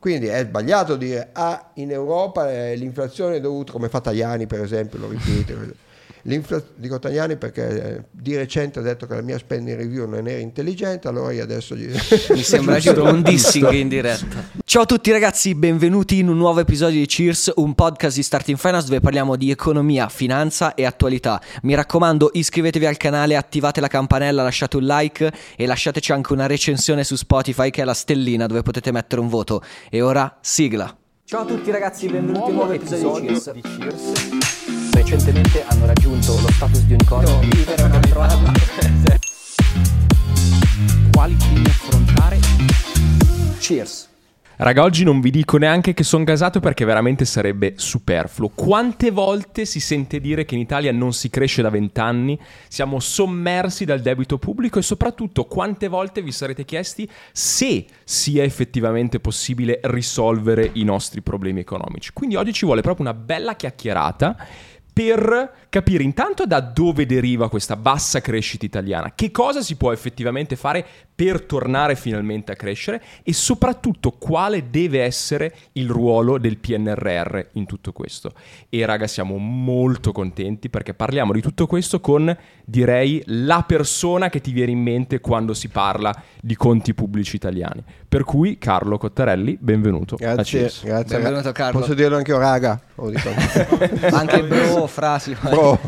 Quindi è sbagliato dire ah, in Europa eh, l'inflazione è dovuta, come fa Tajani per esempio, lo ripete. L'infla- dico Tajani perché eh, di recente ha detto che la mia spending review non era intelligente, allora io adesso gli... Mi sembra giusto un dissing in diretta. Ciao a tutti ragazzi, benvenuti in un nuovo episodio di Cheers, un podcast di Starting Finance dove parliamo di economia, finanza e attualità. Mi raccomando, iscrivetevi al canale, attivate la campanella, lasciate un like e lasciateci anche una recensione su Spotify che è la stellina dove potete mettere un voto. E ora sigla. Ciao a tutti ragazzi, benvenuti in un nuovo episodio, episodio di Cheers. Di Cheers recentemente hanno raggiunto lo status di unicorno. No, vivere un altro anno. Quali temi affrontare? Cheers. Raga, oggi non vi dico neanche che sono gasato perché veramente sarebbe superfluo. Quante volte si sente dire che in Italia non si cresce da vent'anni, siamo sommersi dal debito pubblico e soprattutto quante volte vi sarete chiesti se sia effettivamente possibile risolvere i nostri problemi economici. Quindi oggi ci vuole proprio una bella chiacchierata per capire intanto da dove deriva questa bassa crescita italiana, che cosa si può effettivamente fare per tornare finalmente a crescere e soprattutto quale deve essere il ruolo del PNRR in tutto questo. E raga siamo molto contenti perché parliamo di tutto questo con direi la persona che ti viene in mente quando si parla di conti pubblici italiani. Per cui Carlo Cottarelli, benvenuto. Grazie, grazie. Benvenuto Carlo. Posso dirlo anche io raga? anche bro, frasi. Bro.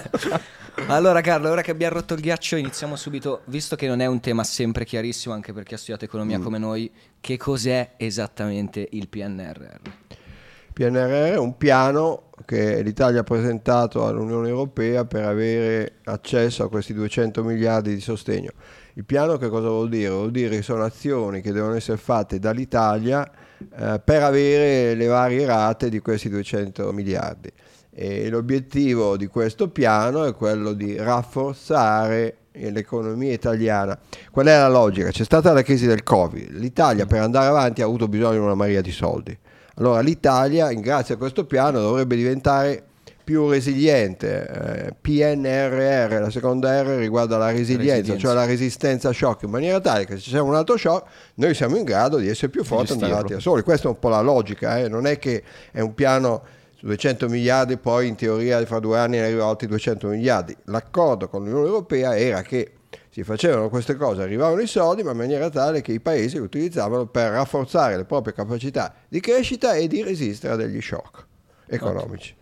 allora Carlo, ora che abbiamo rotto il ghiaccio iniziamo subito, visto che non è un tema sempre chiarissimo anche per chi ha studiato economia mm. come noi, che cos'è esattamente il PNRR? Il PNRR è un piano che l'Italia ha presentato all'Unione Europea per avere accesso a questi 200 miliardi di sostegno. Il piano che cosa vuol dire? Vuol dire che sono azioni che devono essere fatte dall'Italia eh, per avere le varie rate di questi 200 miliardi. E l'obiettivo di questo piano è quello di rafforzare l'economia italiana. Qual è la logica? C'è stata la crisi del Covid, l'Italia per andare avanti ha avuto bisogno di una maria di soldi. Allora l'Italia, grazie a questo piano, dovrebbe diventare più resiliente. Eh, PNRR, la seconda R riguarda la resilienza, resilienza, cioè la resistenza a shock, in maniera tale che se c'è un altro shock noi siamo in grado di essere più forti e andare avanti da soli. Questa è un po' la logica, eh? non è che è un piano 200 miliardi, poi in teoria fra due anni ne arriva altri 200 miliardi. L'accordo con l'Unione Europea era che si facevano queste cose, arrivavano i soldi, ma in maniera tale che i paesi li utilizzavano per rafforzare le proprie capacità di crescita e di resistere a degli shock economici.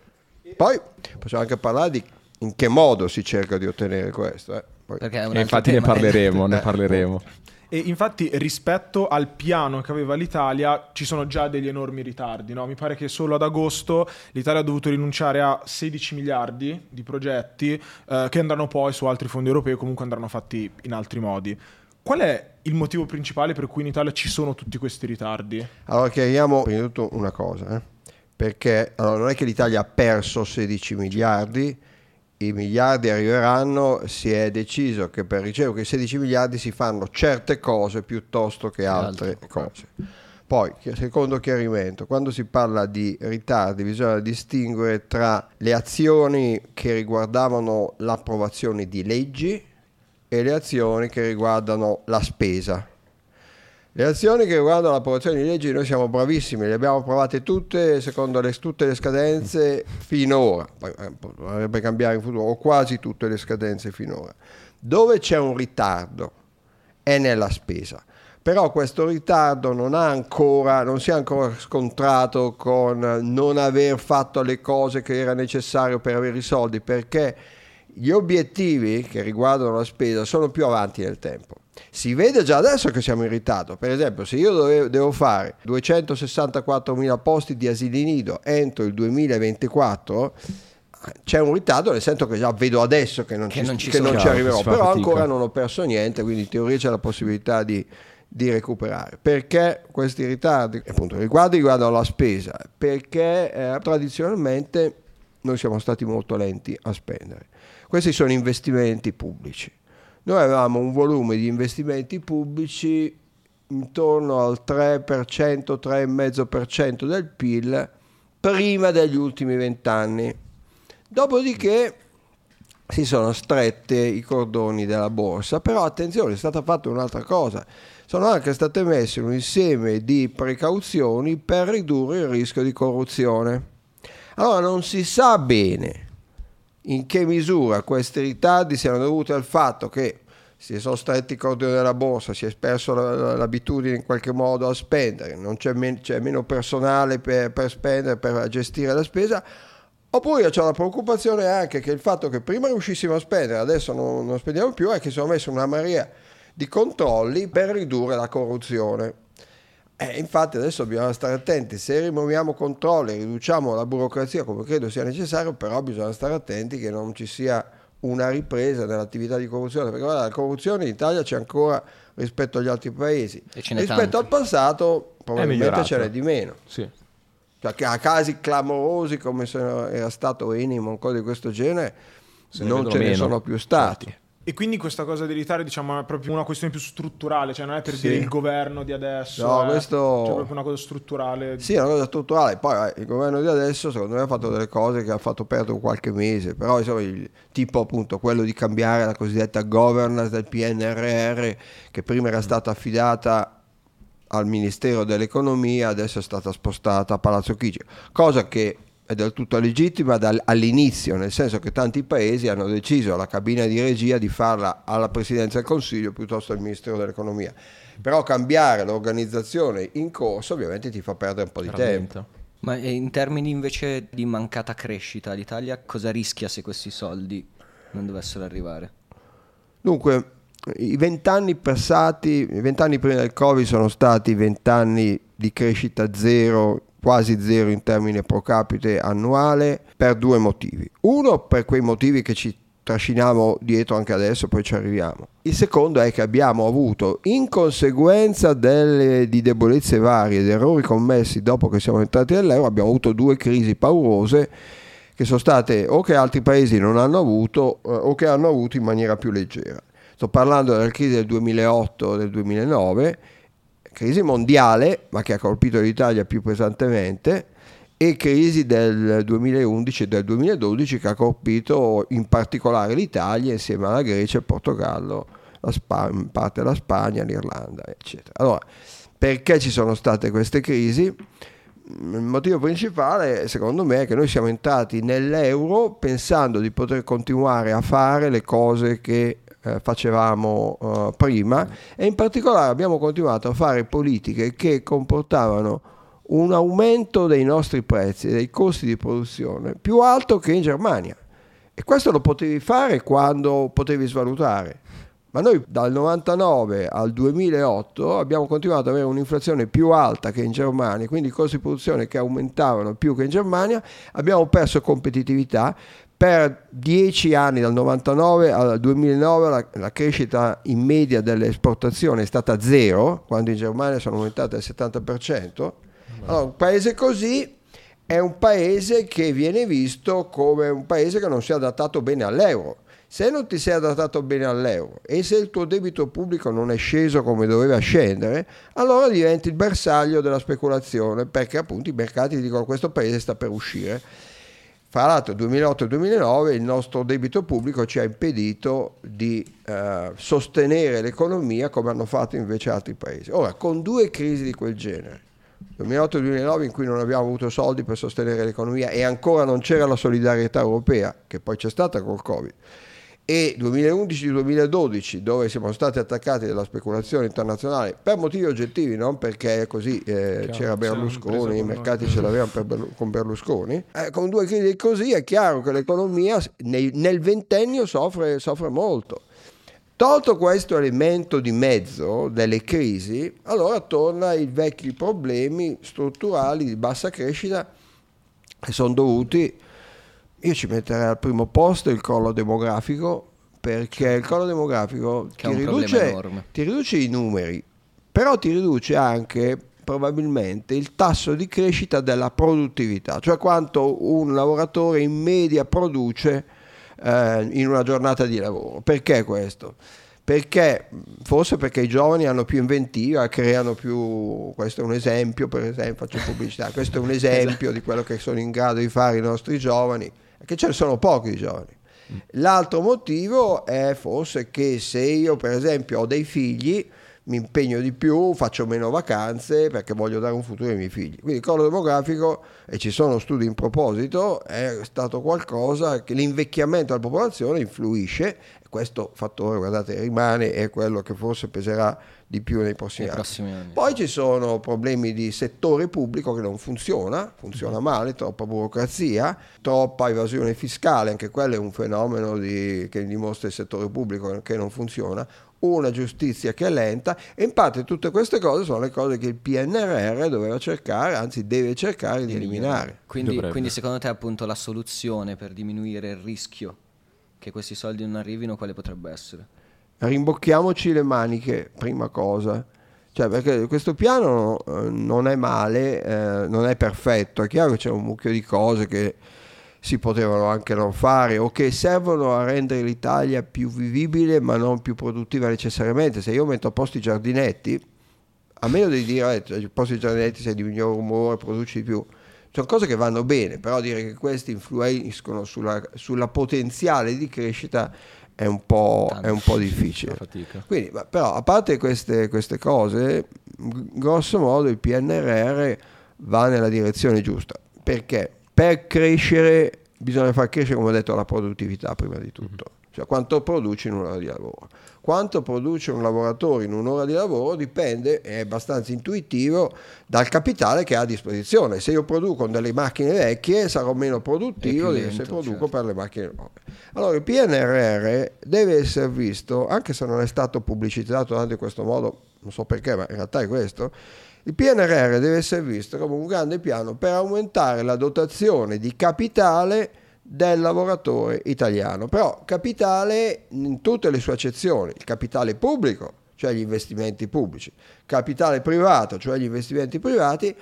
Poi possiamo anche parlare di in che modo si cerca di ottenere questo. Eh. infatti ne parleremo, ne parleremo. E infatti rispetto al piano che aveva l'Italia ci sono già degli enormi ritardi. No? Mi pare che solo ad agosto l'Italia ha dovuto rinunciare a 16 miliardi di progetti eh, che andranno poi su altri fondi europei o comunque andranno fatti in altri modi. Qual è il motivo principale per cui in Italia ci sono tutti questi ritardi? Allora chiariamo prima di tutto una cosa, eh? Perché allora, non è che l'Italia ha perso 16 miliardi, i miliardi arriveranno, si è deciso che per ricevere quei 16 miliardi si fanno certe cose piuttosto che altre cose. Poi, secondo chiarimento, quando si parla di ritardi bisogna distinguere tra le azioni che riguardavano l'approvazione di leggi e le azioni che riguardano la spesa. Le azioni che riguardano l'approvazione di leggi noi siamo bravissimi, le abbiamo approvate tutte secondo le, tutte le scadenze finora, eh, potrebbe cambiare in futuro, o quasi tutte le scadenze finora. Dove c'è un ritardo è nella spesa, però questo ritardo non, ancora, non si è ancora scontrato con non aver fatto le cose che era necessario per avere i soldi, perché gli obiettivi che riguardano la spesa sono più avanti nel tempo. Si vede già adesso che siamo in ritardo. Per esempio, se io devo fare 264.000 posti di asili nido entro il 2024, c'è un ritardo, nel senso che già vedo adesso che non, che ci, non ci, che non ci arriverò, però fatica. ancora non ho perso niente, quindi in teoria c'è la possibilità di, di recuperare. Perché questi ritardi? Appunto, riguardo riguardano la spesa, perché eh, tradizionalmente noi siamo stati molto lenti a spendere. Questi sono investimenti pubblici. Noi avevamo un volume di investimenti pubblici intorno al 3%, 3,5% del PIL prima degli ultimi vent'anni. Dopodiché si sono strette i cordoni della borsa, però attenzione, è stata fatta un'altra cosa. sono anche state messe un insieme di precauzioni per ridurre il rischio di corruzione. Allora non si sa bene in che misura questi ritardi siano dovuti al fatto che si sono stretti i cordoni della borsa, si è perso l'abitudine in qualche modo a spendere, non c'è, men- c'è meno personale per, per, spendere, per gestire la spesa, oppure c'è la preoccupazione anche che il fatto che prima riuscissimo a spendere, adesso non, non spendiamo più, è che sono messi una marea di controlli per ridurre la corruzione. Eh, infatti adesso dobbiamo stare attenti, se rimuoviamo controlli, riduciamo la burocrazia come credo sia necessario, però bisogna stare attenti che non ci sia una ripresa nell'attività di corruzione, perché guarda, la corruzione in Italia c'è ancora rispetto agli altri paesi, rispetto tanto. al passato probabilmente ce n'è di meno. Sì. Cioè, a casi clamorosi come se era stato Enimo, o cose di questo genere, non ce meno. ne sono più stati. Certo. E quindi questa cosa di ritari, diciamo, è proprio una questione più strutturale, cioè non è per sì. dire il governo di adesso, no, è, questo... cioè proprio una cosa strutturale. Sì, è una cosa strutturale. Poi eh, il governo di adesso, secondo me, ha fatto delle cose che ha fatto perdere qualche mese, però insomma, il tipo appunto quello di cambiare la cosiddetta governance del PNRR, che prima era stata affidata al Ministero dell'Economia, adesso è stata spostata a Palazzo Chigi, cosa che è del tutto legittima dal, all'inizio, nel senso che tanti paesi hanno deciso la cabina di regia di farla alla Presidenza del Consiglio piuttosto al Ministero dell'Economia. Però cambiare l'organizzazione in corso ovviamente ti fa perdere un po' di Veramente. tempo. Ma in termini invece di mancata crescita, l'Italia cosa rischia se questi soldi non dovessero arrivare? Dunque, i vent'anni passati, i vent'anni prima del Covid sono stati vent'anni di crescita zero quasi zero in termini pro capite annuale per due motivi. Uno per quei motivi che ci trasciniamo dietro anche adesso, poi ci arriviamo. Il secondo è che abbiamo avuto, in conseguenza delle, di debolezze varie ed errori commessi dopo che siamo entrati nell'euro, abbiamo avuto due crisi paurose che sono state o che altri paesi non hanno avuto eh, o che hanno avuto in maniera più leggera. Sto parlando della crisi del 2008 e del 2009 crisi mondiale, ma che ha colpito l'Italia più pesantemente, e crisi del 2011 e del 2012 che ha colpito in particolare l'Italia insieme alla Grecia, il Portogallo, la Sp- in parte la Spagna, l'Irlanda, eccetera. Allora, perché ci sono state queste crisi? Il motivo principale, secondo me, è che noi siamo entrati nell'euro pensando di poter continuare a fare le cose che eh, facevamo uh, prima e in particolare abbiamo continuato a fare politiche che comportavano un aumento dei nostri prezzi, dei costi di produzione più alto che in Germania. E questo lo potevi fare quando potevi svalutare. Ma noi dal 99 al 2008 abbiamo continuato ad avere un'inflazione più alta che in Germania, quindi costi di produzione che aumentavano più che in Germania, abbiamo perso competitività per dieci anni, dal 99 al 2009, la, la, crescita in media delle esportazioni è stata zero, quando in Germania sono aumentate al 70%. Allora, un paese così è un paese che viene visto come un paese che non si è adattato bene all'euro. Se non ti sei adattato bene all'euro e se il tuo debito pubblico non è sceso come doveva scendere, allora diventi il bersaglio della speculazione perché appunto i mercati dicono questo paese sta per uscire. Fra l'altro 2008-2009 il nostro debito pubblico ci ha impedito di eh, sostenere l'economia come hanno fatto invece altri paesi. Ora, con due crisi di quel genere, 2008-2009 in cui non abbiamo avuto soldi per sostenere l'economia e ancora non c'era la solidarietà europea, che poi c'è stata col Covid, e 2011-2012 dove siamo stati attaccati dalla speculazione internazionale per motivi oggettivi, non perché così eh, c'era Berlusconi, i mercati ce l'avevano per, con Berlusconi, eh, con due crisi così è chiaro che l'economia nei, nel ventennio soffre, soffre molto. Tolto questo elemento di mezzo delle crisi, allora torna i vecchi problemi strutturali di bassa crescita che sono dovuti io ci metterei al primo posto il crollo demografico perché il crollo demografico ti riduce, ti riduce i numeri, però ti riduce anche probabilmente il tasso di crescita della produttività, cioè quanto un lavoratore in media produce eh, in una giornata di lavoro. Perché questo? Perché forse perché i giovani hanno più inventiva, creano più, questo è un esempio, per esempio faccio pubblicità, questo è un esempio esatto. di quello che sono in grado di fare i nostri giovani che ce ne sono pochi giovani. L'altro motivo è forse che se io per esempio ho dei figli, mi impegno di più, faccio meno vacanze perché voglio dare un futuro ai miei figli. Quindi il crollo demografico, e ci sono studi in proposito, è stato qualcosa che l'invecchiamento della popolazione influisce questo fattore, guardate, rimane e è quello che forse peserà di più nei prossimi, Nei anni. prossimi anni. Poi ci sono problemi di settore pubblico che non funziona, funziona male, troppa burocrazia, troppa evasione fiscale, anche quello è un fenomeno di- che dimostra il settore pubblico che non funziona, una giustizia che è lenta e in parte tutte queste cose sono le cose che il PNRR doveva cercare, anzi deve cercare di eliminare. Quindi, quindi secondo te appunto la soluzione per diminuire il rischio che questi soldi non arrivino quale potrebbe essere? rimbocchiamoci le maniche, prima cosa. Cioè, perché questo piano eh, non è male, eh, non è perfetto, è chiaro che c'è un mucchio di cose che si potevano anche non fare o che servono a rendere l'Italia più vivibile ma non più produttiva necessariamente. Se io metto a posto i giardinetti, a meno di dire eh, posti i giardinetti sei di miglior umore, produci di più, sono cose che vanno bene, però dire che questi influiscono sulla, sulla potenziale di crescita è un po', è un po' difficile. Quindi, però, a parte queste, queste cose, g- grosso modo il PNRR va nella direzione giusta. Perché? Per crescere bisogna far crescere, come ho detto, la produttività prima di tutto. Cioè quanto produci in un'ora di lavoro. Quanto produce un lavoratore in un'ora di lavoro dipende, è abbastanza intuitivo, dal capitale che ha a disposizione. Se io produco delle macchine vecchie sarò meno produttivo di più se lento, produco certo. per le macchine nuove. Allora il PNRR deve essere visto, anche se non è stato pubblicizzato tanto in questo modo, non so perché, ma in realtà è questo, il PNRR deve essere visto come un grande piano per aumentare la dotazione di capitale del lavoratore italiano, però capitale in tutte le sue accezioni, il capitale pubblico, cioè gli investimenti pubblici, capitale privato, cioè gli investimenti privati,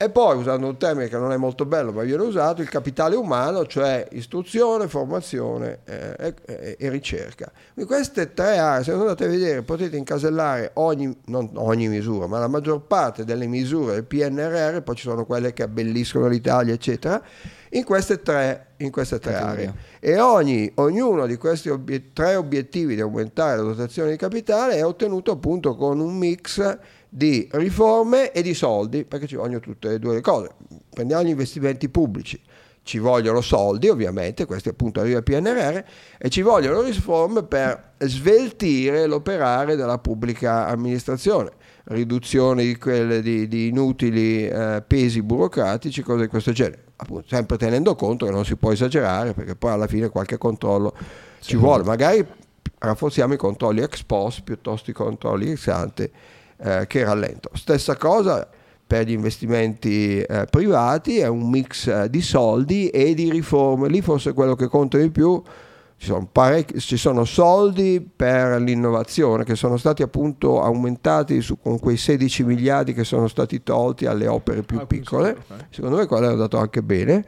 e poi, usando un termine che non è molto bello, ma viene usato, il capitale umano, cioè istruzione, formazione eh, e, e- ricerca. Quindi queste tre aree, se andate a vedere, potete incasellare ogni, non ogni misura, ma la maggior parte delle misure del PNRR, poi ci sono quelle che abbelliscono l'Italia, eccetera, in queste tre, in queste tre aree. E ogni, ognuno di questi obiet- tre obiettivi di aumentare la dotazione di capitale è ottenuto appunto con un mix di riforme e di soldi, perché ci vogliono tutte e due le cose. Prendiamo gli investimenti pubblici, ci vogliono soldi ovviamente, questi appunto arriva il PNRR, e ci vogliono riforme per sveltire l'operare della pubblica amministrazione, riduzione di, quelle, di, di inutili eh, pesi burocratici, cose di questo genere. Appunto, sempre tenendo conto che non si può esagerare, perché poi alla fine qualche controllo ci vuole. Magari rafforziamo i controlli ex post piuttosto che i controlli ex ante eh, che rallento. Stessa cosa per gli investimenti eh, privati, è un mix eh, di soldi e di riforme. Lì forse quello che conta di più ci sono, parecchi- ci sono soldi per l'innovazione che sono stati appunto aumentati su, con quei 16 miliardi che sono stati tolti alle opere più Ah, piccole. sì, ok. Secondo me quello è andato anche bene.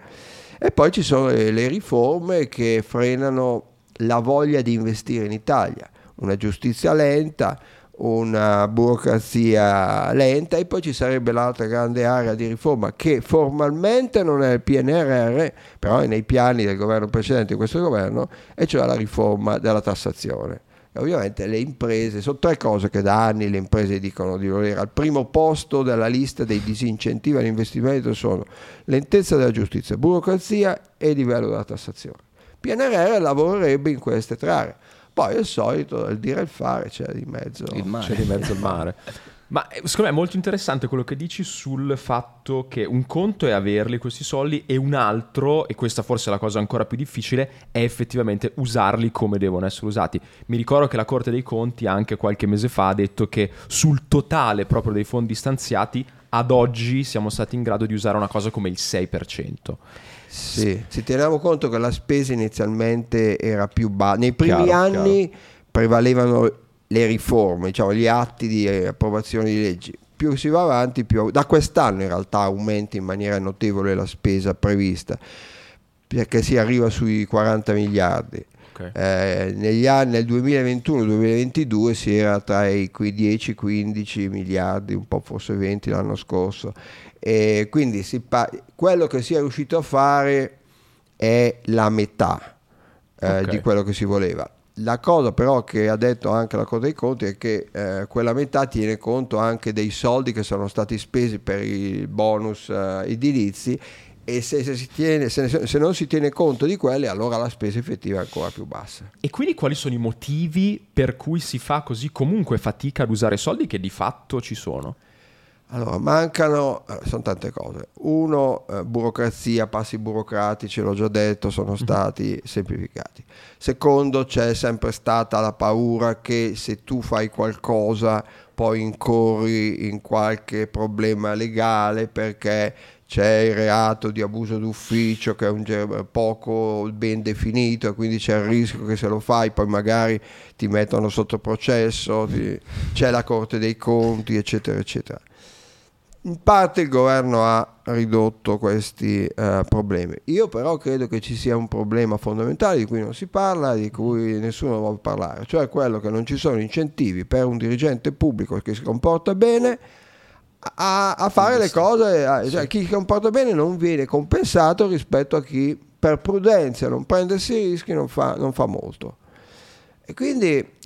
E poi ci sono le, le riforme che frenano la voglia di investire in Italia, una giustizia lenta, una burocrazia lenta e poi ci sarebbe l'altra grande area di riforma che formalmente non è il PNRR, però è nei piani del governo precedente di questo governo, e cioè la riforma della tassazione. E ovviamente le imprese, sono tre cose che da anni le imprese dicono di volere. Al primo posto della lista dei disincentivi all'investimento sono lentezza della giustizia, burocrazia e livello della tassazione. PNRR lavorerebbe in queste tre aree. Poi è il solito, il dire e il fare, c'è di mezzo. Il mare. C'è di mezzo il mare. Ma secondo me è molto interessante quello che dici sul fatto che un conto è averli questi soldi e un altro, e questa forse è la cosa ancora più difficile, è effettivamente usarli come devono essere usati. Mi ricordo che la Corte dei Conti anche qualche mese fa ha detto che sul totale proprio dei fondi stanziati ad oggi siamo stati in grado di usare una cosa come il 6%. Sì, se teniamo conto che la spesa inizialmente era più bassa, nei primi Chiaro, anni prevalevano le riforme, diciamo, gli atti di approvazione di leggi. Più si va avanti, più da quest'anno in realtà aumenta in maniera notevole la spesa prevista, perché si arriva sui 40 miliardi. Ok. Eh, negli anni nel 2021-2022 si era tra i quei 10-15 miliardi, un po' forse 20 l'anno scorso. E quindi pa- quello che si è riuscito a fare è la metà eh, Ok. di quello che si voleva. La cosa però che ha detto anche la Corte dei Conti è che eh, quella metà tiene conto anche dei soldi che sono stati spesi per i bonus eh, edilizi e se, se, tiene, se, se, non si tiene conto di quelli allora la spesa effettiva è ancora più bassa. E quindi quali sono i motivi per cui si fa così comunque fatica ad usare soldi che di fatto ci sono? Allora, mancano, eh, sono tante cose. Uno, eh, burocrazia, passi burocratici, l'ho già detto, sono mhm. stati mm-hmm. semplificati. Secondo, c'è sempre stata la paura che se tu fai qualcosa poi incorri in qualche problema legale perché c'è il reato di abuso d'ufficio che è un poco ben definito e quindi c'è il rischio che se lo fai poi magari ti mettono sotto processo, ti, c'è la Corte dei Conti, eccetera, eccetera. In parte il governo ha ridotto questi uh, problemi. Io però credo che ci sia un problema fondamentale di cui non si parla, di cui nessuno vuole parlare, cioè quello che non ci sono incentivi per un dirigente pubblico che si comporta bene a, a fare le cose, a, cioè, chi si comporta bene non viene compensato rispetto a chi per prudenza non prendersi rischi non fa, non fa molto. E quindi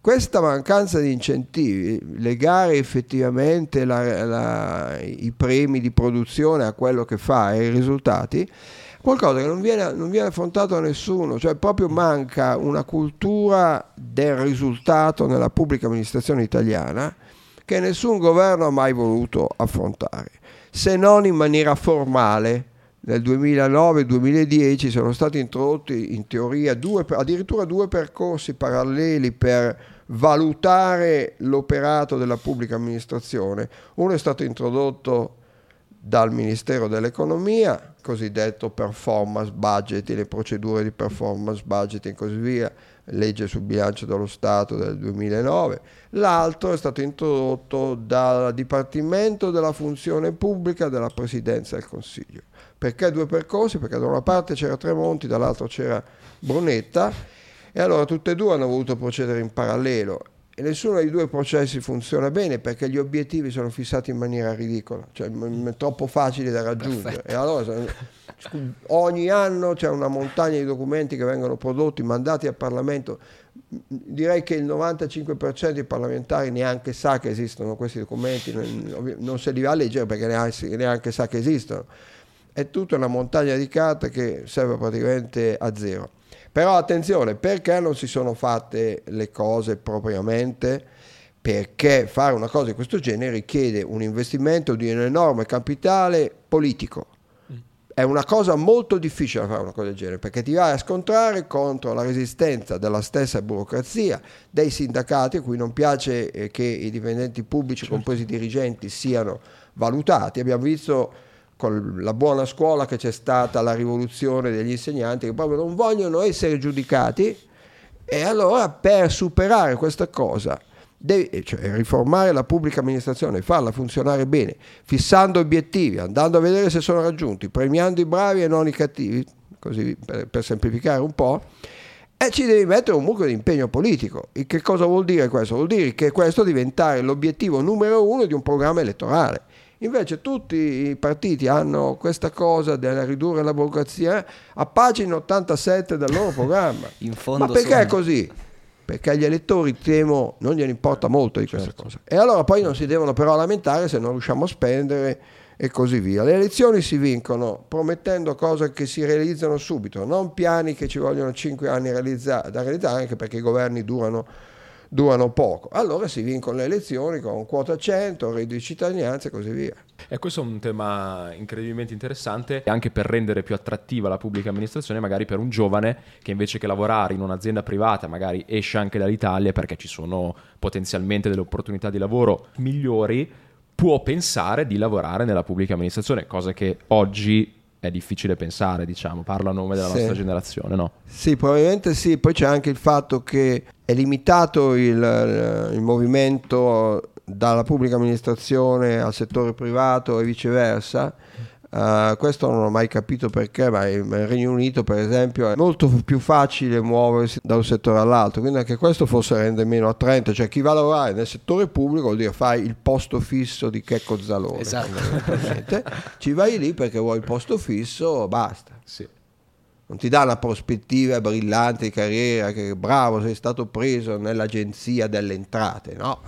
questa mancanza di incentivi, legare effettivamente la, la, i premi di produzione a quello che fa e ai risultati, qualcosa che non viene, non viene, affrontato da nessuno, cioè proprio manca una cultura del risultato nella pubblica amministrazione italiana che nessun governo ha mai voluto affrontare, se non in maniera formale. Nel 2009-2010 sono stati introdotti in teoria due, addirittura due percorsi paralleli per valutare l'operato della pubblica amministrazione. Uno è stato introdotto dal Ministero dell'Economia, cosiddetto performance budget, le procedure di performance budget e così via, legge sul bilancio dello Stato del 2009, l'altro è stato introdotto dal Dipartimento della Funzione Pubblica della Presidenza del Consiglio. Perché due percorsi? Perché da una parte c'era Tremonti, dall'altra c'era Brunetta e allora tutte e due hanno voluto procedere in parallelo e nessuno dei due processi funziona bene perché gli obiettivi sono fissati in maniera ridicola, cioè troppo facili da raggiungere. Perfetto. E allora ogni anno c'è una montagna di documenti che vengono prodotti, mandati al Parlamento. Direi che il 95% dei parlamentari neanche sa che esistono questi documenti, non se li va a leggere perché neanche sa che esistono. È tutta una montagna di carte che serve praticamente a zero. Però attenzione, perché non si sono fatte le cose propriamente? Perché fare una cosa di questo genere richiede un investimento di un enorme capitale politico è una cosa molto difficile fare una cosa del genere perché ti vai a scontrare contro la resistenza della stessa burocrazia, dei sindacati a cui non piace eh, che i dipendenti pubblici, certo. compresi i dirigenti, siano valutati. Abbiamo visto con la buona scuola che c'è stata la rivoluzione degli insegnanti che proprio non vogliono essere giudicati e allora per superare questa cosa Devi, cioè, riformare la pubblica amministrazione, farla funzionare bene, fissando obiettivi, andando a vedere se sono raggiunti, premiando i bravi e non i cattivi, così per, per semplificare un po', e ci devi mettere un mucchio di impegno politico. E che cosa vuol dire questo? Vuol dire che questo diventare l'obiettivo numero uno di un programma elettorale. Invece tutti i partiti hanno questa cosa del ridurre la burocrazia a pagina 87 del loro programma. Ma perché sono... è così? perché agli elettori temo non gliene importa molto di questa certo. cosa. E allora poi non si devono però lamentare se non riusciamo a spendere e così via. Le elezioni si vincono promettendo cose che si realizzano subito, non piani che ci vogliono 5 anni realizza- da realizzare, anche perché i governi durano durano poco. Allora si vincono le elezioni con quota 100, reddito di cittadinanza e così via. E questo è un tema incredibilmente interessante anche per rendere più attrattiva la pubblica amministrazione, magari per un giovane che invece che lavorare in un'azienda privata, magari esce anche dall'Italia perché ci sono potenzialmente delle opportunità di lavoro migliori, può pensare di lavorare nella pubblica amministrazione, cosa che oggi è difficile pensare, diciamo, parlo a nome della sì. nostra generazione, no? Sì, probabilmente sì, poi c'è anche il fatto che è limitato il, il movimento dalla pubblica amministrazione al settore privato e viceversa Uh, questo non ho mai capito perché, ma nel Regno Unito, per esempio, è molto più facile muoversi da un settore all'altro, quindi anche questo forse rende meno attraente. Cioè, chi va a lavorare nel settore pubblico vuol dire fai il posto fisso di Checco Zalone. Esatto. Ci vai lì perché vuoi il posto fisso, basta. Sì. Non ti dà una prospettiva brillante di carriera, che bravo, sei stato preso nell'agenzia delle entrate, no?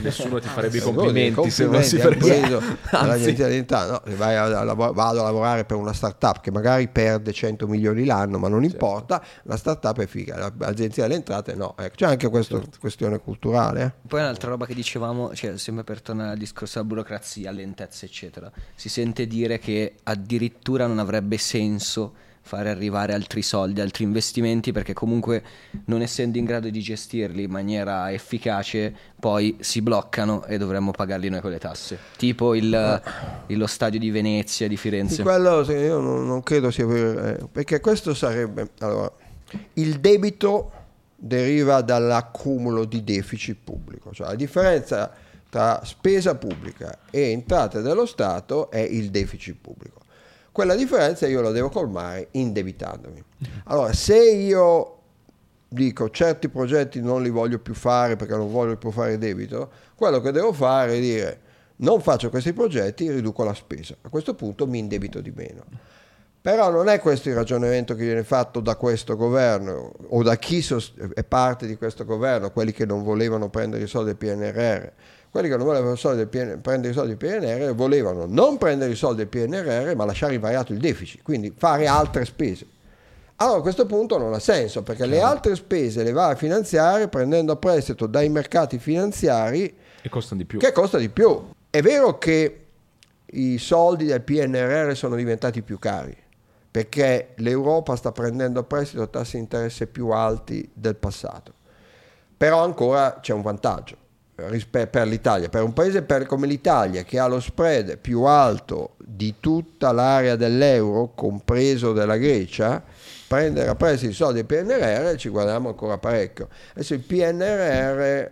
Nessuno ti farebbe i Eh, complimenti, se non si prende. preso dall'agenzia delle entrate, no, se vai a, a vado a lavorare per una startup che magari perde 100 milioni l'anno, ma non importa, la startup è figa, la- l'agenzia delle entrate no, ecco, c'è anche questa questione culturale. eh. Poi un'altra roba che dicevamo, cioè, sempre per tornare al discorso della burocrazia, lentezza, eccetera, si sente dire che addirittura non avrebbe senso fare arrivare altri soldi, altri investimenti, perché comunque non essendo in grado di gestirli in maniera efficace, poi si bloccano e dovremmo pagarli noi con le tasse. Tipo il- il- lo stadio di Venezia, di Sì, Firenze. quello se- io non, non credo sia vero, eh, perché questo sarebbe, allora, il debito deriva dall'accumulo di deficit pubblico, cioè la differenza tra spesa pubblica e entrate dello Stato è il deficit pubblico. Quella differenza io la devo colmare indebitandomi. Allora, se io dico certi progetti non li voglio più fare perché non voglio più fare debito, quello che devo fare è dire non faccio questi progetti, riduco la spesa. A questo punto mi indebito di meno. Però non è questo il ragionamento che viene fatto da questo governo o da chi è parte di questo governo, quelli che non volevano prendere i soldi del PNRR. Quelli che non volevano soldi del PN- prendere i soldi del PNRR volevano non prendere i soldi del PNRR ma lasciare invariato il deficit, quindi fare altre spese. Allora a questo punto non ha senso perché le altre spese le va a finanziare prendendo a prestito dai mercati finanziari E costano di più. che costa di più. È vero che i soldi del PNRR sono diventati più cari perché l'Europa sta prendendo a prestito tassi di interesse più alti del passato. Però ancora c'è un vantaggio per l'Italia, per un paese per- come l'Italia che ha lo spread più alto di tutta l'area dell'euro, compreso della Grecia, prendere a prestito i soldi del PNRR ci guadagniamo ancora parecchio. Adesso il PNRR,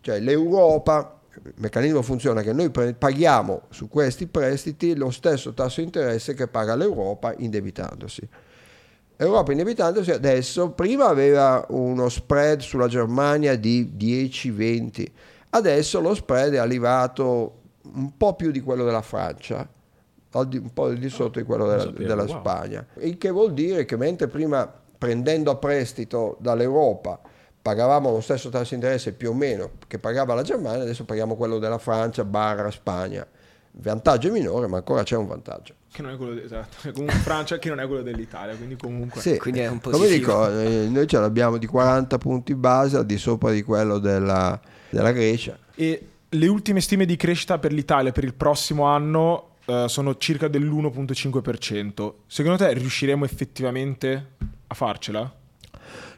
cioè l'Europa, il meccanismo funziona che noi paghiamo su questi prestiti lo stesso tasso di interesse che paga l'Europa indebitandosi. L'Europa indebitandosi adesso, prima aveva uno spread sulla Germania di 10-20, adesso lo spread è arrivato un po' più di quello della Francia, un po' di sotto di quello della, della. Spagna. Il che vuol dire che mentre prima prendendo a prestito dall'Europa pagavamo lo stesso tasso di interesse più o meno che pagava la Germania, adesso paghiamo quello della Francia barra Spagna. Vantaggio minore, ma ancora c'è un vantaggio. Che non è quello, de- esatto. Comunque Francia che non è quello dell'Italia, quindi comunque... Sì, Quindi è un come positivo. dico, eh, noi ce l'abbiamo di 40 punti base al di sopra di quello della, della Grecia. E le ultime stime di crescita per l'Italia per il prossimo anno eh, sono circa dell'1.5%. Secondo te riusciremo effettivamente a farcela?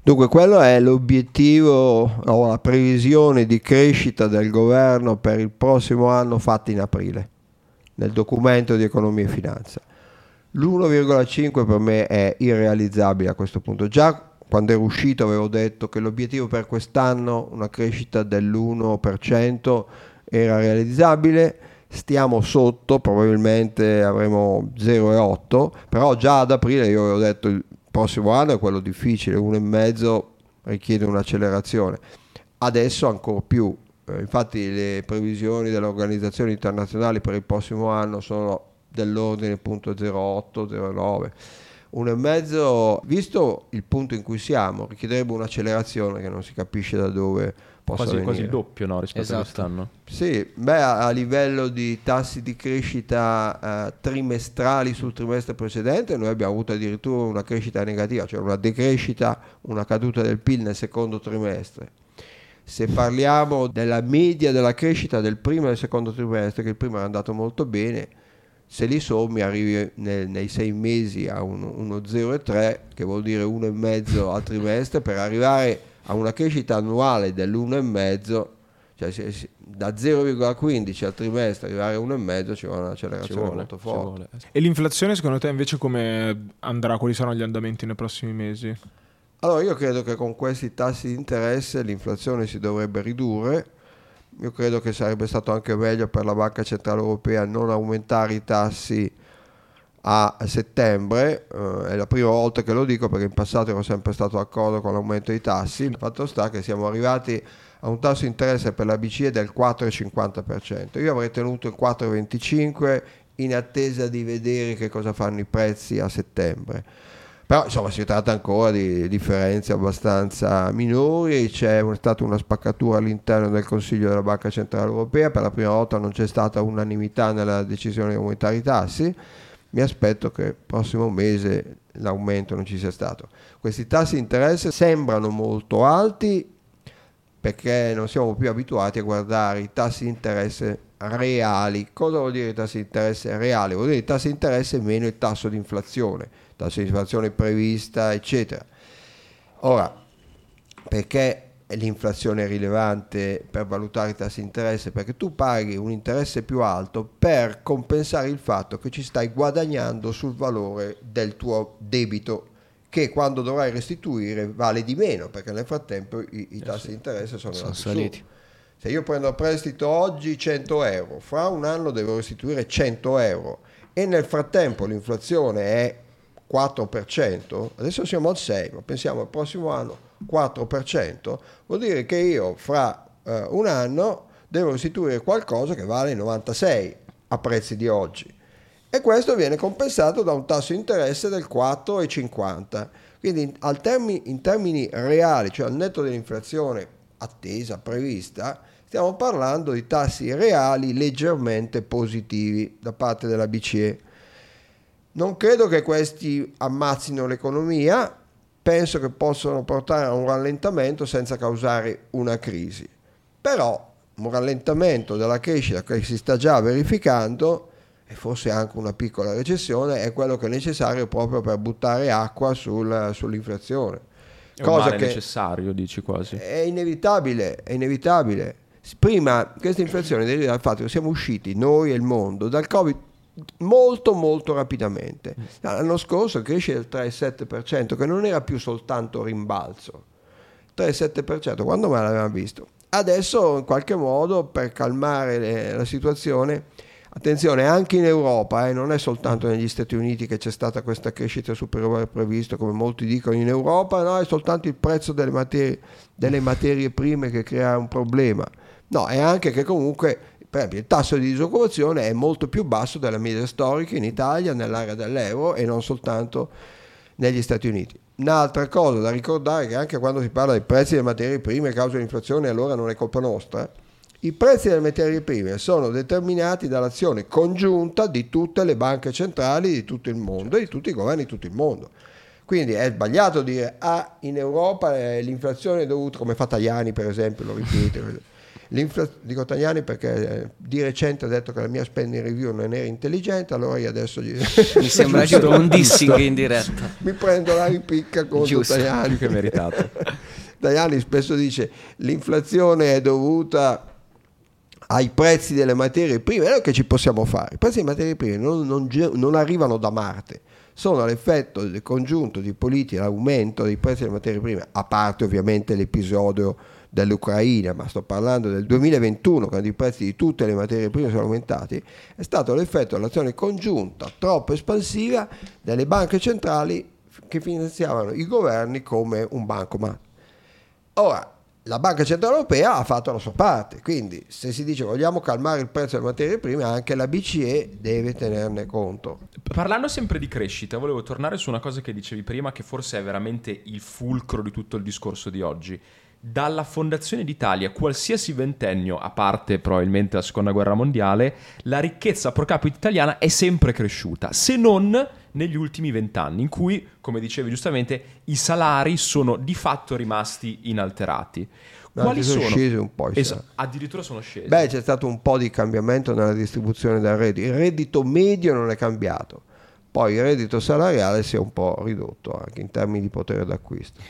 Dunque, quello è l'obiettivo o la previsione di crescita del governo per il prossimo anno fatta in aprile, nel documento di economia e finanza. L'1,5 per me è irrealizzabile a questo punto. Già quando ero uscito avevo detto che l'obiettivo per quest'anno, una crescita dell'1%, era realizzabile. Stiamo sotto, probabilmente avremo 0,8%, però già ad aprile io avevo detto il prossimo anno è quello difficile, 1,5% richiede un'accelerazione. Adesso ancora più, eh, infatti le previsioni delle organizzazioni internazionali per il prossimo anno sono dell'ordine 0,8-0,9 1,5 visto il punto in cui siamo richiederebbe un'accelerazione che non si capisce da dove possa quasi, venire quasi il doppio no, rispetto esatto. a quest'anno? Sì beh a, a livello di tassi di crescita eh, trimestrali sul trimestre precedente noi abbiamo avuto addirittura una crescita negativa cioè una decrescita una caduta del PIL nel secondo trimestre. Se parliamo della media della crescita del primo e del secondo trimestre che il primo è andato molto bene se li sommi arrivi nel- nei sei mesi a un- uno 0,3, che vuol dire 1,5 al trimestre, per arrivare a una crescita annuale dell'1,5, cioè se- se- da 0,15 al trimestre arrivare a 1,5 ci vuole Ci un'accelerazione vuole, molto forte. vuole. E l'inflazione secondo te invece come andrà? Quali saranno gli andamenti nei prossimi mesi? Allora io credo che con questi tassi di interesse l'inflazione si dovrebbe ridurre. Io credo che sarebbe stato anche meglio per la Banca Centrale Europea non aumentare i tassi a settembre. Eh, è la prima volta che lo dico perché in passato ero sempre stato d'accordo con l'aumento dei tassi. Il fatto sta che siamo arrivati a un tasso di interesse per la BCE del 4,50%. Io avrei tenuto il 4,25% in attesa di vedere che cosa fanno i prezzi a settembre Però insomma si tratta ancora di differenze abbastanza minori, c'è stata una spaccatura all'interno del Consiglio della Banca Centrale Europea, per la prima volta non c'è stata unanimità nella decisione di aumentare i tassi, mi aspetto che il prossimo mese l'aumento non ci sia stato. Questi tassi di interesse sembrano molto alti perché non siamo più abituati a guardare i tassi di interesse reali. Cosa vuol dire i tassi di interesse reali? Vuol dire i tassi di interesse meno il tasso di inflazione, tasso di inflazione prevista, eccetera. Ora, perché l'inflazione è rilevante per valutare i tassi di interesse? Perché tu paghi un interesse più alto per compensare il fatto che ci stai guadagnando sul valore del tuo debito che quando dovrai restituire vale di meno perché nel frattempo i, i tassi di interesse sono, sono saliti. Su. Se io prendo a prestito oggi 100 euro, fra un anno devo restituire 100 euro e nel frattempo l'inflazione è 4%, adesso siamo al 6, ma pensiamo al prossimo anno 4%, vuol dire che io fra eh, un anno devo restituire qualcosa che vale 96 a prezzi di oggi. E questo viene compensato da un tasso di interesse del 4,50. Quindi termini, in termini reali, cioè al netto dell'inflazione attesa, prevista, stiamo parlando di tassi reali leggermente positivi da parte della BCE. Non credo che questi ammazzino l'economia, penso che possano portare a un rallentamento senza causare una crisi. Però un rallentamento della crescita che si sta già verificando e forse anche una piccola recessione è quello che è necessario proprio per buttare acqua sul, sull'inflazione. È Cosa che necessario, dici quasi. È inevitabile, è inevitabile. Prima questa inflazione deriva dal fatto che siamo usciti noi e il mondo dal Covid molto molto rapidamente. L'anno scorso cresce del 3,7%, che non era più soltanto rimbalzo. 3,7%, quando mai l'avevamo visto? Adesso in qualche modo per calmare le, la situazione Attenzione, anche in Europa, eh, non è soltanto negli Stati Uniti che c'è stata questa crescita superiore al previsto, come molti dicono in Europa, no, è soltanto il prezzo delle materie, delle materie prime che crea un problema. No, è anche che comunque per esempio, il tasso di disoccupazione è molto più basso della media storica in Italia, nell'area dell'euro e non soltanto negli Stati Uniti. Un'altra cosa da ricordare è che anche quando si parla dei prezzi delle materie prime a causa dell'inflazione, allora non è colpa nostra i prezzi delle materie prime sono determinati dall'azione congiunta di tutte le banche centrali di tutto il mondo e di tutti i governi di tutto il mondo. Quindi è sbagliato dire ah, in Europa eh, l'inflazione è dovuta, come fa Tajani per esempio, lo ripeto. Dico Tajani perché eh, di recente ha detto che la mia spending review non era intelligente, allora io adesso gli... Mi sembra giusto un dissing in diretta. Mi prendo la ripicca contro giusto. Tajani. che meritato. Tajani spesso dice l'inflazione è dovuta ai prezzi delle materie prime, è che ci possiamo fare. I prezzi delle materie prime non, non, non arrivano da Marte, sono l'effetto del congiunto di politica, l'aumento dei prezzi delle materie prime, a parte ovviamente l'episodio dell'Ucraina, ma sto parlando del 2021, quando i prezzi di tutte le materie prime sono aumentati, è stato l'effetto dell'azione congiunta troppo espansiva delle banche centrali che finanziavano i governi come un bancomat. Ora, la Banca Centrale Europea ha fatto la sua parte, quindi se si dice vogliamo calmare il prezzo delle materie prime, anche la BCE deve tenerne conto. Parlando sempre di crescita, volevo tornare su una cosa che dicevi prima, che forse è veramente il fulcro di tutto il discorso di oggi. Dalla fondazione d'Italia, qualsiasi ventennio, a parte probabilmente la seconda guerra mondiale, la ricchezza pro capite italiana è sempre cresciuta, se non negli ultimi vent'anni, in cui, come dicevi giustamente, i salari sono di fatto rimasti inalterati. Quali sono, sono scesi un po'? Es- addirittura sono scesi. Beh, c'è stato un po' di cambiamento nella distribuzione del reddito. Il reddito medio non è cambiato, poi il reddito salariale si è un po' ridotto anche in termini di potere d'acquisto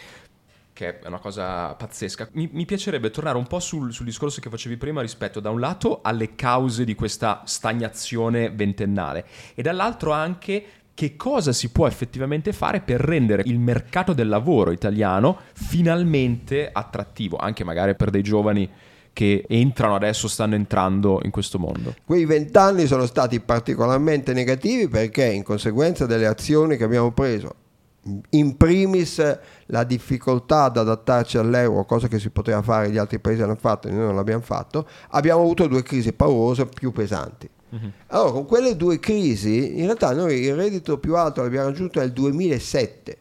che è una cosa pazzesca. Mi, mi piacerebbe tornare un po' sul, sul, discorso che facevi prima rispetto da un lato alle cause di questa stagnazione ventennale e dall'altro anche che cosa si può effettivamente fare per rendere il mercato del lavoro italiano finalmente attrattivo, anche magari per dei giovani che entrano adesso, stanno entrando in questo mondo. Quei vent'anni sono stati particolarmente negativi perché in conseguenza delle azioni che abbiamo preso, in primis la difficoltà ad adattarci all'euro, cosa che si poteva fare, gli altri paesi hanno fatto noi non l'abbiamo fatto, abbiamo avuto due crisi paurose più pesanti. Mm-hmm. Allora, con quelle due crisi, in realtà noi il reddito più alto l'abbiamo raggiunto nel 2007.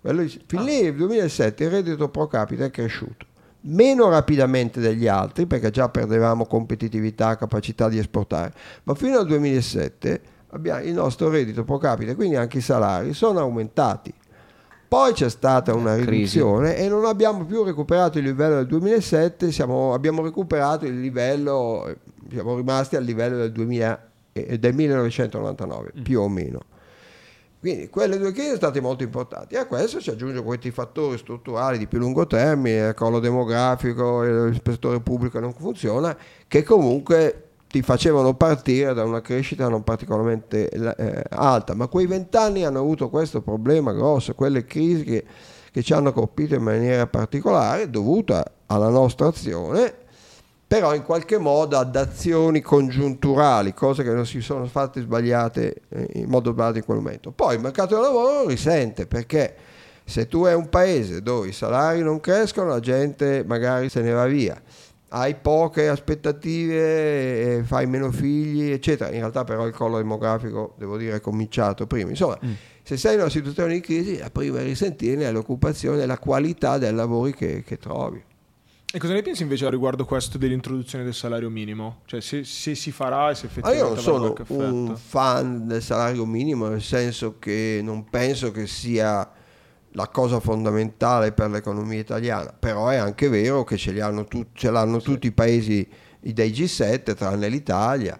Quello, fin lì nel 2007 il reddito pro capite è cresciuto meno rapidamente degli altri perché già perdevamo competitività, capacità di esportare, ma fino al 2007 abbiamo, il nostro reddito pro capite, quindi anche i salari, sono aumentati. Poi c'è stata una riduzione e non abbiamo più recuperato il livello del 2007, siamo, abbiamo recuperato il livello, siamo rimasti al livello del, 2000, eh, del 1999, mm. più o meno. Quindi quelle due crisi sono state molto importanti e a questo si aggiungono questi fattori strutturali di più lungo termine, il crollo demografico, il settore pubblico non funziona, che comunque ti facevano partire da una crescita non particolarmente eh, alta, ma quei vent'anni hanno avuto questo problema grosso, quelle crisi che, che ci hanno colpito in maniera particolare dovuta alla nostra azione però in qualche modo ad azioni congiunturali, cose che non si sono fatte sbagliate eh, in modo sbagliato in quel momento. Poi il mercato del lavoro risente perché se tu hai un paese dove i salari non crescono, la gente magari se ne va via, hai poche aspettative, fai meno figli, eccetera. In realtà però il collo demografico, devo dire, è cominciato prima. Insomma, mm. se sei in una situazione di crisi, la prima a risentire è l'occupazione e la qualità dei lavori che, che trovi. E cosa ne pensi invece riguardo questo dell'introduzione del salario minimo? Cioè se, se si farà e se effettivamente... Ah, io non sono un fan del salario minimo, nel senso che non penso che sia la cosa fondamentale per l'economia italiana, però è anche vero che ce, tu- ce l'hanno sì. tutti i paesi dei G7, tranne l'Italia,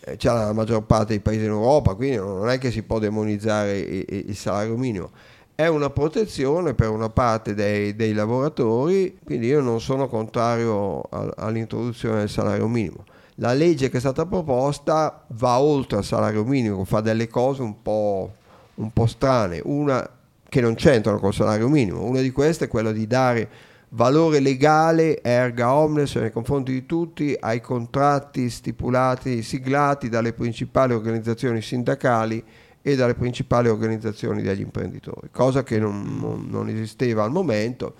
eh, l'ha la maggior parte dei paesi in Europa, quindi non è che si può demonizzare il salario minimo è una protezione per una parte dei, dei lavoratori, quindi io non sono contrario a, all'introduzione del salario minimo. La legge che è stata proposta va oltre al salario minimo, fa delle cose un po', un po strane, una che non c'entrano col salario minimo. Una di queste è quella di dare valore legale erga omnes nei confronti di tutti ai contratti stipulati, siglati dalle principali organizzazioni sindacali e dalle principali organizzazioni degli imprenditori, cosa che non, non, esisteva al momento.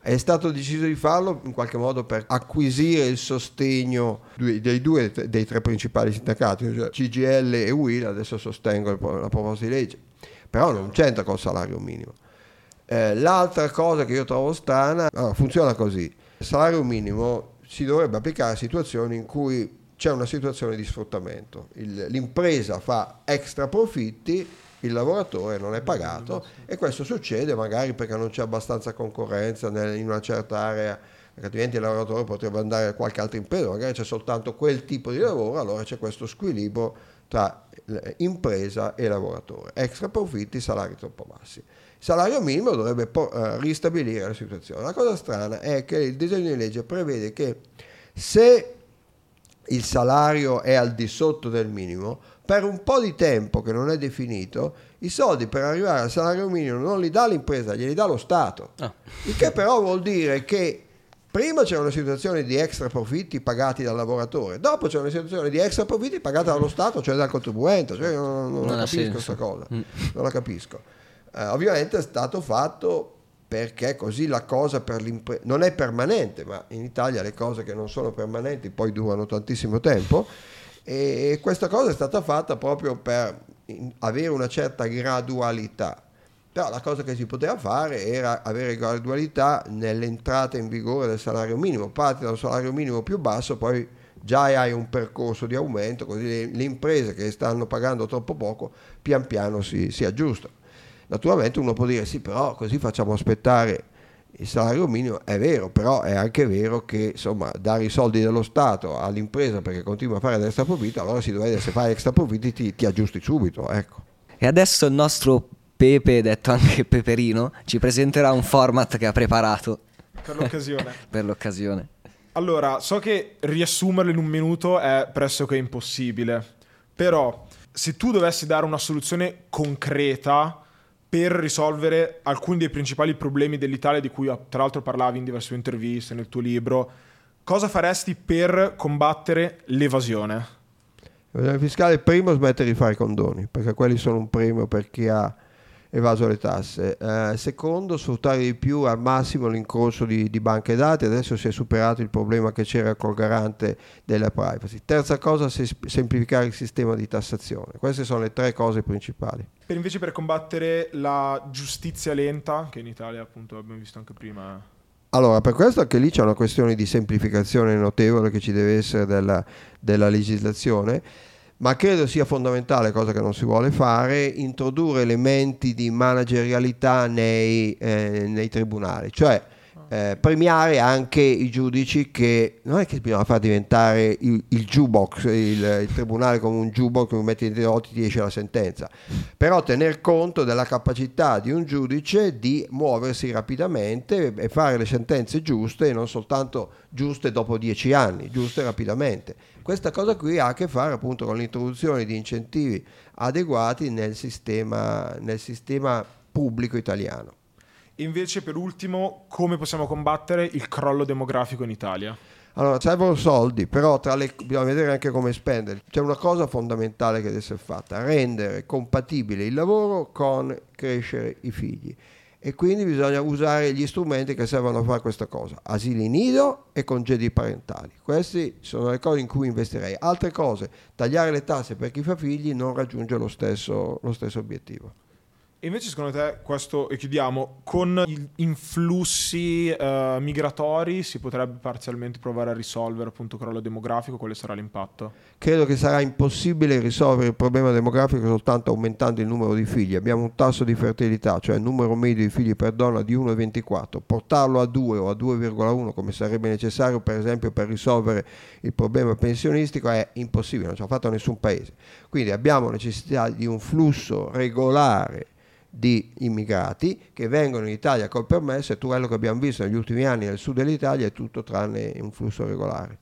È stato deciso di farlo in qualche modo per acquisire il sostegno dei due dei tre principali sindacati, cioè CGL e UIL, adesso sostengo la proposta di legge, però non c'entra col salario minimo. Eh, l'altra cosa che io trovo strana, allora, funziona così, il salario minimo si dovrebbe applicare a situazioni in cui c'è una situazione di sfruttamento. Il, l'impresa fa extra profitti, il lavoratore non è pagato e questo succede magari perché non c'è abbastanza concorrenza nel, in una certa area, altrimenti il lavoratore potrebbe andare a qualche altra impresa, magari c'è soltanto quel tipo di lavoro, allora c'è questo squilibrio tra impresa e lavoratore. Extra profitti, salari troppo bassi. Il salario minimo dovrebbe uh, ristabilire la situazione. La cosa strana è che il disegno di legge prevede che se il salario è al di sotto del minimo, per un po' di tempo che non è definito, i soldi per arrivare al salario minimo non li dà l'impresa, glieli dà lo Stato. Ah. Il che però vuol dire che prima c'è una situazione di extra profitti pagati dal lavoratore, dopo c'è una situazione di extra profitti pagati dallo Stato, cioè dal contribuente. Cioè non, non, non la capisco questa cosa, mm. non la capisco. Eh, ovviamente è stato fatto perché così la cosa per l'impresa non è permanente, ma in Italia le cose che non sono permanenti poi durano tantissimo tempo e questa cosa è stata fatta proprio per avere una certa gradualità. Però la cosa che si poteva fare era avere gradualità nell'entrata in vigore del salario minimo. Parti da un salario minimo più basso, poi già hai un percorso di aumento, così le, le imprese che stanno pagando troppo poco pian piano si, si aggiustano. Naturalmente uno può dire sì, però così facciamo aspettare il salario minimo, è vero, però è anche vero che insomma dare i soldi dello Stato all'impresa perché continua a fare l'extra profitto, allora si dovrebbe se fai extra profitti ti, ti aggiusti subito, ecco. E adesso il nostro Pepe, detto anche Peperino, ci presenterà un format che ha preparato. Per l'occasione. per l'occasione. Allora, so che riassumerlo in un minuto è pressoché impossibile, però se tu dovessi dare una soluzione concreta per risolvere alcuni dei principali problemi dell'Italia di cui tra l'altro parlavi in diverse interviste, nel tuo libro. Cosa faresti per combattere l'evasione? L'evasione fiscale, primo, smettere di fare condoni, perché quelli sono un premio per chi ha evaso le tasse. Eh, secondo, sfruttare di più al massimo l'incorso di, di, banche dati, adesso si è superato il problema che c'era col garante della privacy. Terza cosa, semplificare il sistema di tassazione. Queste sono le tre cose principali. Per invece per combattere la giustizia lenta, che in Italia appunto abbiamo visto anche prima. Allora, per questo anche lì c'è una questione di semplificazione notevole che ci deve essere della, della legislazione ma credo sia fondamentale, cosa che non si vuole fare, introdurre elementi di managerialità nei, eh, nei tribunali, cioè eh, premiare anche i giudici che non è che bisogna far diventare il, il jukebox, il, il, tribunale come un jukebox come metti dentro i ti esce la sentenza, però tener conto della capacità di un giudice di muoversi rapidamente e fare le sentenze giuste e non soltanto giuste dopo dieci anni, giuste rapidamente. Questa cosa qui ha a che fare appunto con l'introduzione di incentivi adeguati nel sistema, nel sistema pubblico italiano. Invece, per ultimo, come possiamo combattere il crollo demografico in Italia? Allora, servono soldi, però le, bisogna vedere anche come spenderli. C'è una cosa fondamentale che deve essere fatta, rendere compatibile il lavoro con crescere i figli. E quindi bisogna usare gli strumenti che servono a fare questa cosa, asili nido e congedi parentali. Queste sono le cose in cui investirei. Altre cose, tagliare le tasse per chi fa figli non raggiunge lo stesso, lo stesso obiettivo. Invece secondo te questo, e chiudiamo, con gli influssi uh, migratori si potrebbe parzialmente provare a risolvere appunto il crollo demografico? Quale sarà l'impatto? Credo che sarà impossibile risolvere il problema demografico soltanto aumentando il numero di figli. Abbiamo un tasso di fertilità, cioè il numero medio di figli per donna di 1,24. Portarlo a 2 o a 2,1 come sarebbe necessario per esempio per risolvere il problema pensionistico è impossibile, non ci ha fatto nessun paese. Quindi abbiamo necessità di un flusso regolare di immigrati che vengono in Italia col permesso e tutto quello che abbiamo visto negli ultimi anni nel sud dell'Italia è tutto tranne un flusso regolare.